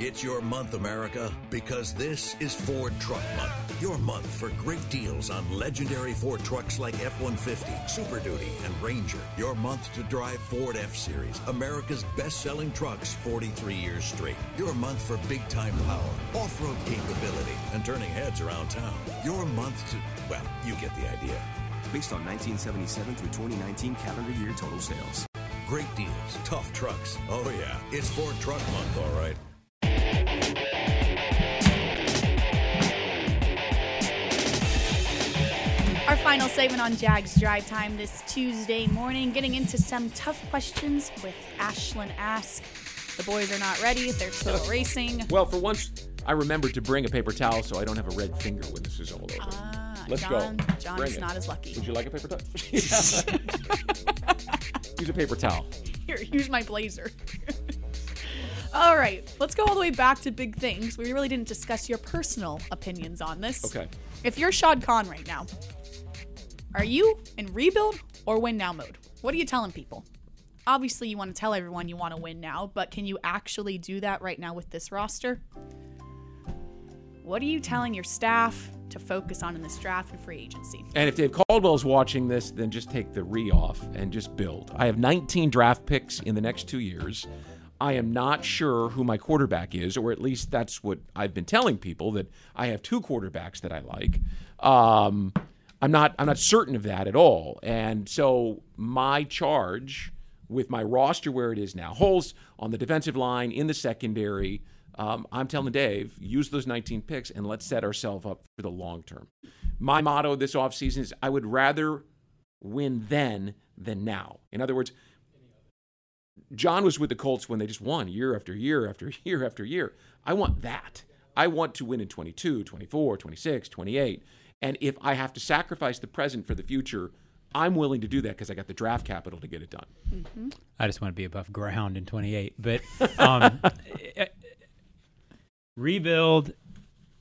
It's your month, America, because this is Ford Truck Month. Your month for great deals on legendary Ford trucks like F 150, Super Duty, and Ranger. Your month to drive Ford F Series, America's best selling trucks 43 years straight. Your month for big time power, off road capability, and turning heads around town. Your month to, well, you get the idea. Based on 1977 through 2019 calendar year total sales. Great deals, tough trucks. Oh, yeah, it's Ford Truck Month, all right. Final segment on Jags Drive Time this Tuesday morning, getting into some tough questions with Ashlyn Ask. The boys are not ready, they're still *laughs* racing. Well, for once, I remembered to bring a paper towel so I don't have a red finger when this is all over. Ah, Let's John, go. John Bring is it. not as lucky. Would you like a paper towel? *laughs* *laughs* Use a paper towel. Here, use my blazer. all right, let's go all the way back to big things. We really didn't discuss your personal opinions on this. Okay. If you're Shad Khan right now, are you in rebuild or win now mode? What are you telling people? Obviously, you want to tell everyone you want to win now, but can you actually do that right now with this roster? What are you telling your staff to focus on in this draft and free agency? And if Dave Caldwell's watching this, then just take the re off and just build. I have 19 draft picks in the next two years. I am not sure who my quarterback is, or at least that's what I've been telling people that I have two quarterbacks that I like. Um, I'm not I'm not certain of that at all, and so my charge with my roster where it is now, holes on the defensive line in the secondary. Um, I'm telling Dave, use those 19 picks and let's set ourselves up for the long term. My motto this offseason is I would rather win then than now. In other words, John was with the Colts when they just won year after year after *laughs* year after year. I want that. I want to win in 22, 24, 26, 28. And if I have to sacrifice the present for the future, I'm willing to do that because I got the draft capital to get it done. Mm-hmm. I just want to be above ground in 28. But *laughs* um, rebuild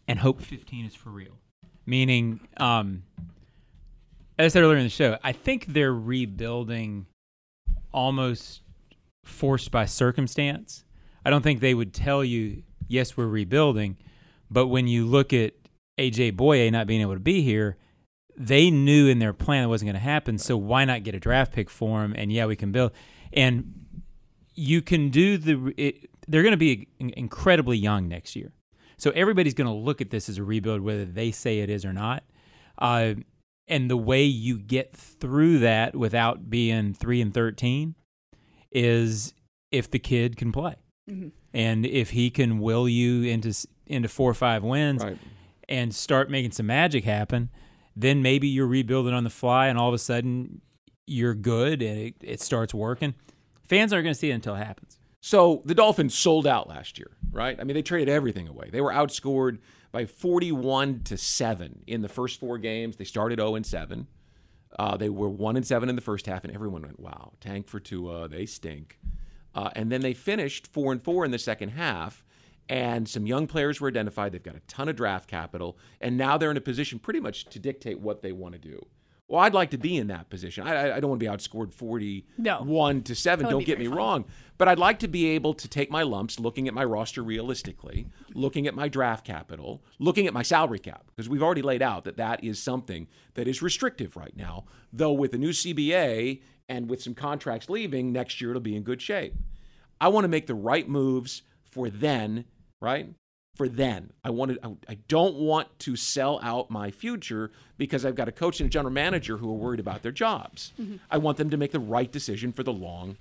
and hope 15 is for real. Meaning, um, as I said earlier in the show, I think they're rebuilding almost forced by circumstance. I don't think they would tell you, yes, we're rebuilding. But when you look at AJ Bouye not being able to be here, they knew in their plan it wasn't going to happen. So why not get a draft pick for him? And yeah, we can build. And you can do the. It, they're going to be incredibly young next year, so everybody's going to look at this as a rebuild, whether they say it is or not. Uh, and the way you get through that without being three and thirteen is if the kid can play, Mhm. and if he can will you into into four or five wins, Right. And start making some magic happen, then maybe you're rebuilding on the fly, and all of a sudden you're good and it, it starts working. Fans aren't going to see it until it happens. So the Dolphins sold out last year, right? I mean, they traded everything away. They were outscored by 41 to 7 in the first four games. They started 0 and 7. Uh, they were 1 and 7 in the first half, and everyone went, wow, tank for Tua, they stink. Uh, and then they finished 4 and 4 in the second half, and some young players were identified. They've got a ton of draft capital, and now they're in a position pretty much to dictate what they want to do. Well, I'd like to be in that position. I, I- don't want to be outscored 41 to 7. Don't get me fun. wrong. But I'd like to be able to take my lumps looking at my roster realistically, looking at my draft capital, looking at my salary cap, because we've already laid out that that is something that is restrictive right now. Though with the new CBA and with some contracts leaving, next year it'll be in good shape. I want to make the right moves for then, right? For then. I wanted I, I don't want to sell out my future because I've got a coach and a general manager who are worried about their jobs. Mhm. I want them to make the right decision for the long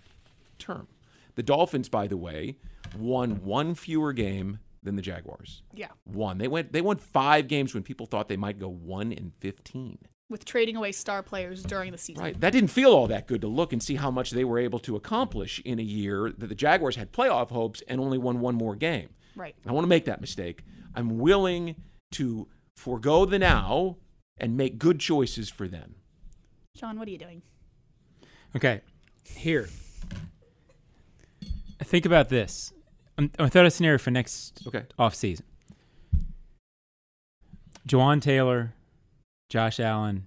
term. The Dolphins, by the way, won one fewer game than the Jaguars. Yeah. One. They went they won five games when people thought they might go one in fifteen. With trading away star players during the season. Right. That didn't feel all that good to look and see how much they were able to accomplish in a year that the Jaguars had playoff hopes and only won one more game. Right. I want to make that mistake. I'm willing to forego the now and make good choices for then. Sean, what are you doing? Okay, here. Think about this. I'm, I thought a scenario for next Okay. off season. Jawaan Taylor, Josh Allen,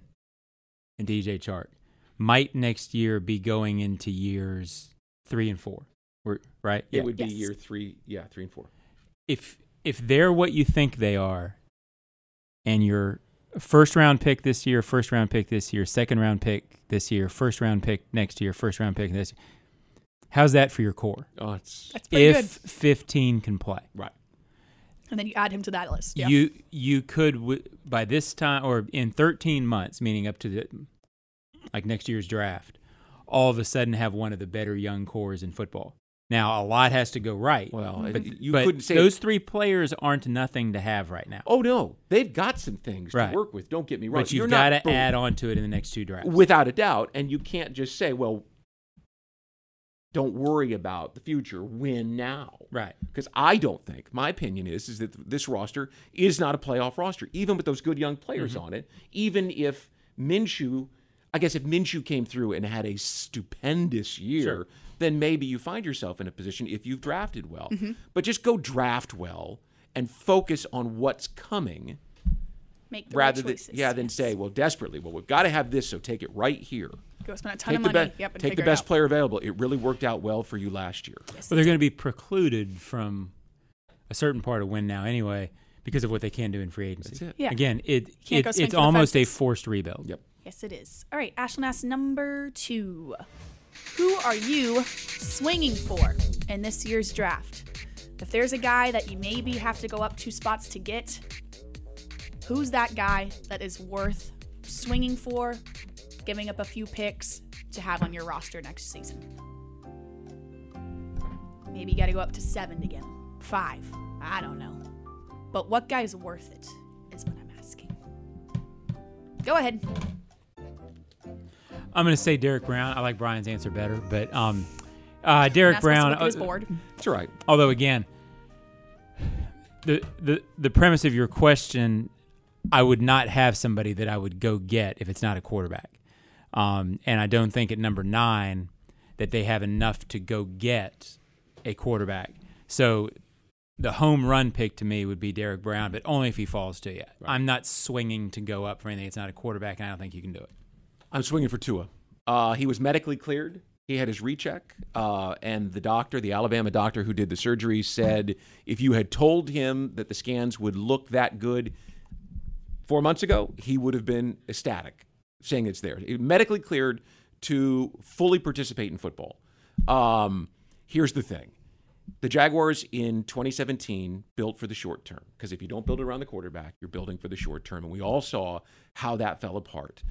and DJ Chark might next year be going into years three and four. We're, right? It would be year three, yeah, three and four. If if they're what you think they are, and your first round pick this year, first round pick this year, second round pick this year, first round pick next year, first round pick this, Year, how's that for your core? Oh, it's That's pretty if good. fifteen can play, right? And then you add him to that list. Yeah. You you could w- by this time or in thirteen months, meaning up to the like next year's draft, all of a sudden have one of the better young cores in football. Now a lot has to go right. Well, but, you but couldn't say- those three players aren't nothing to have right now. Oh no, they've got some things Right. to work with. Don't get me wrong. But you've got to add on to it in the next two drafts. without a doubt, and you can't just say, "Well, don't worry about the future. Win now." Right. Because I don't think my opinion is is that this roster is not a playoff roster, even with those good young players Mm-hmm. on it. Even if Minshew, I guess if Minshew came through and had a stupendous year, Sure. Then maybe you find yourself in a position if you've drafted well. Mhm. But just go draft well and focus on what's coming Make the rather right than choices. yeah, than say, well, desperately, well, we've got to have this, so take it right here. Go spend a ton take of the money. be- Yep, and take the best out. player available. It really worked out well for you last year. Well, they're going to be precluded from a certain part of win now anyway because of what they can do in free agency. That's it. Yeah. Again, it, it it's almost a forced rebuild. Yep. Yes, it is. All right, Ashlyn asks number two. Who are you swinging for? in this year's draft, if there's a guy that you maybe have to go up two spots to get, who's that guy that is worth swinging for, giving up a few picks to have on your roster next season? Maybe you got to go up to seven to get. Five. I don't know. But what guy's worth it is what I'm asking. Go ahead. I'm going to say Derrick Brown. I like Brian's answer better, but um, uh, Derrick Not supposed to Brown. look at uh, board. That's right. Although again, the the the premise of your question, I would not have somebody that I would go get if it's not a quarterback, um, and I don't think at number nine that they have enough to go get a quarterback. So the home run pick to me would be Derrick Brown, but only if he falls to you. I'm not swinging to go up for anything. It's not a quarterback, and I don't think you can do it. I'm swinging for Tua. Uh, he was medically cleared. He had his recheck, uh, and the doctor, the Alabama doctor who did the surgery, said if you had told him that the scans would look that good four months ago, he would have been ecstatic, saying it's there. Medically cleared to fully participate in football. Um, here's the thing the Jaguars in 2017 built for the short term because if you don't build around the quarterback, you're building for the short term. And we all saw how that fell apart.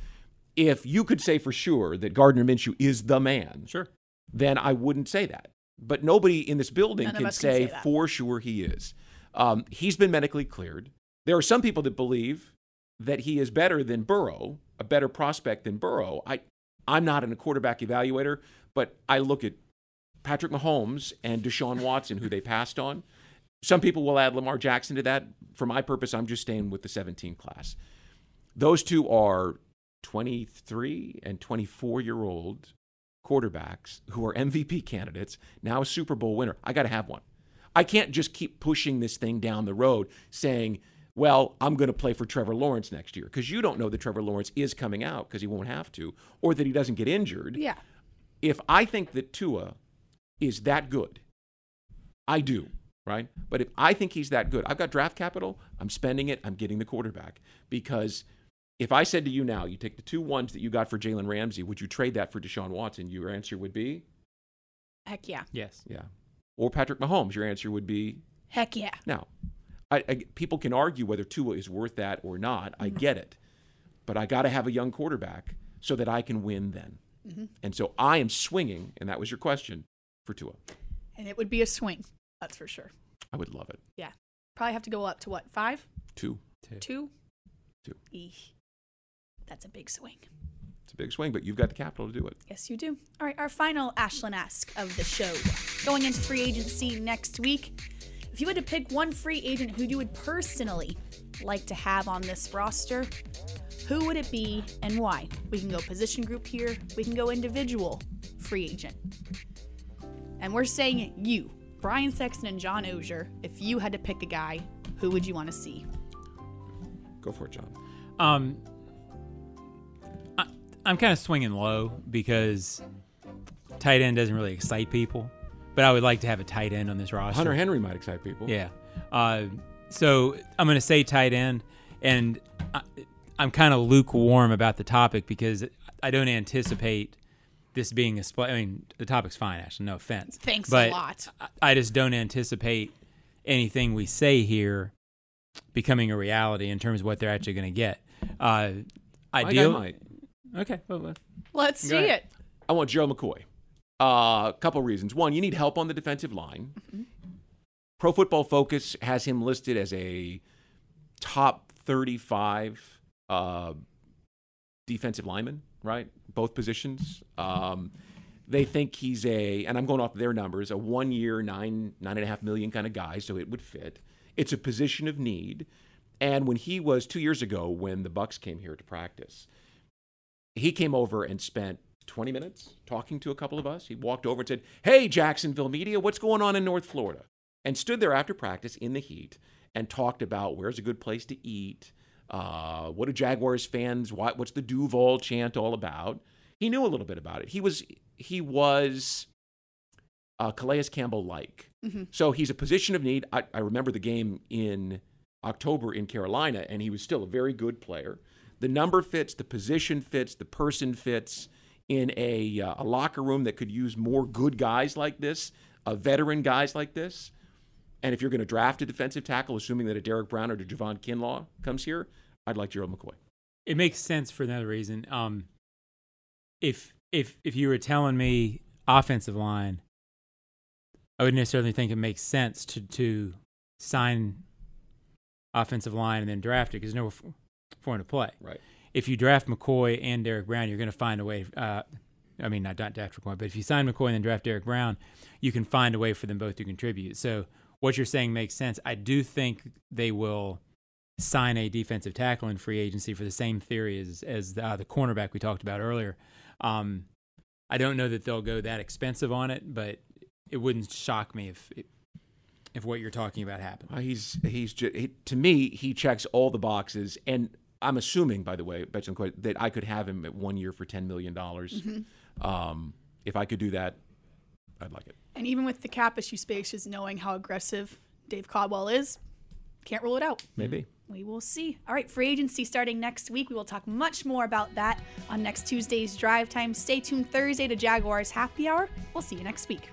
If you could say for sure that Gardner Minshew is the man, sure, then I wouldn't say that. But nobody in this building None can us can say, say for sure he is. Um, he's been medically cleared. There are some people that believe that he is better than Burrow, a better prospect than Burrow. I, I'm not a quarterback evaluator, but I look at Patrick Mahomes and Deshaun Watson, who they passed on. Some people will add Lamar Jackson to that. For my purpose, I'm just staying with the 17 class. Those two are 23 and 24 year old quarterbacks who are MVP candidates, now a Super Bowl winner. I got to have one. I can't just keep pushing this thing down the road saying, well, I'm going to play for Trevor Lawrence next year because you don't know that Trevor Lawrence is coming out because he won't have to or that he doesn't get injured. Yeah. If I think that Tua is that good, I do, right? But if I think he's that good, I've got draft capital, I'm spending it, I'm getting the quarterback because if I said to you now, you take the two ones that you got for Jalen Ramsey, would you trade that for Deshaun Watson? Your answer would be Heck yeah. yes. yeah. Or Patrick Mahomes, your answer would be Heck yeah. now. I, I, people can argue whether Tua is worth that or not. I get it, but I got to have a young quarterback so that I can win then. Mhm. And so I am swinging, and that was your question for Tua. And it would be a swing. That's for sure. I would love it. Yeah. Probably have to go up to what? Five? Two. Two? Two. Eesh. That's a big swing. It's a big swing, but you've got the capital to do it. Yes, you do. All right, our final Ashlyn Ask of the show. Going into free agency next week, if you had to pick one free agent who you would personally like to have on this roster, who would it be and why? We can go position group here, we can go individual free agent. And we're saying you, Brian Sexton and John Oehser, if you had to pick a guy, who would you want to see? Go for it, John. Um, I, I'm kind of swinging low because tight end doesn't really excite people, but I would like to have a tight end on this roster. Hunter Henry might excite people. Yeah. Uh, so I'm going to say tight end, and I, I'm kind of lukewarm about the topic because I don't anticipate this being a split. I mean, the topic's fine, actually. No offense. Thanks a but lot. I, I just don't anticipate anything we say here becoming a reality in terms of what they're actually going to get. Uh, ideal. Might. Okay. Well, well, Let's Go see ahead. it. I want Joe McCoy. A uh, couple reasons. One, you need help on the defensive line. Pro Football Focus has him listed as a top 35 uh, defensive lineman, right? Both positions. Um, they think he's a, and I'm going off their numbers, a one year, nine, nine and a half million kind of guy, so it would fit. It's a position of need. And when he was two years ago, when the Bucs came here to practice, he came over and spent 20 minutes talking to a couple of us. He walked over and said, Hey, Jacksonville media, what's going on in North Florida? And stood there after practice in the heat and talked about where's a good place to eat, uh, what do Jaguars fans, what, what's the Duval chant all about? He knew a little bit about it. He was, he was uh, Calais Campbell like. Mhm. So he's a position of need. I, I remember the game in October in Carolina, and he was still a very good player. The number fits, the position fits, the person fits in a, uh, a locker room that could use more good guys like this. uh, veteran guys like this, and if you're going to draft a defensive tackle, assuming that a Derrick Brown or a Javon Kinlaw comes here, I'd like Gerald McCoy. It makes sense for another reason. Um, if if if you were telling me offensive line, I wouldn't necessarily think it makes sense to to sign offensive line and then draft it because no for him to play. Right. If you draft McCoy and Derrick Brown, you're going to find a way. Uh, I mean, not draft McCoy, but if you sign McCoy and then draft Derrick Brown, you can find a way for them both to contribute. So what you're saying makes sense. I do think they will sign a defensive tackle in free agency for the same theory as as the, uh, the cornerback we talked about earlier. Um, I don't know that they'll go that expensive on it, but it wouldn't shock me if if what you're talking about happened. Uh, he's he's just, he, to me he checks all the boxes, and I'm assuming, by the way, that I could have him at one year for ten million dollars. Mhm. Um, if I could do that, I'd like it. And even with the cap issue space, just knowing how aggressive Dave Caldwell is, can't rule it out. Maybe. We will see. All right, free agency starting next week. We will talk much more about that on next Tuesday's drive time. Stay tuned Thursday to Jaguars Happy Hour. We'll see you next week.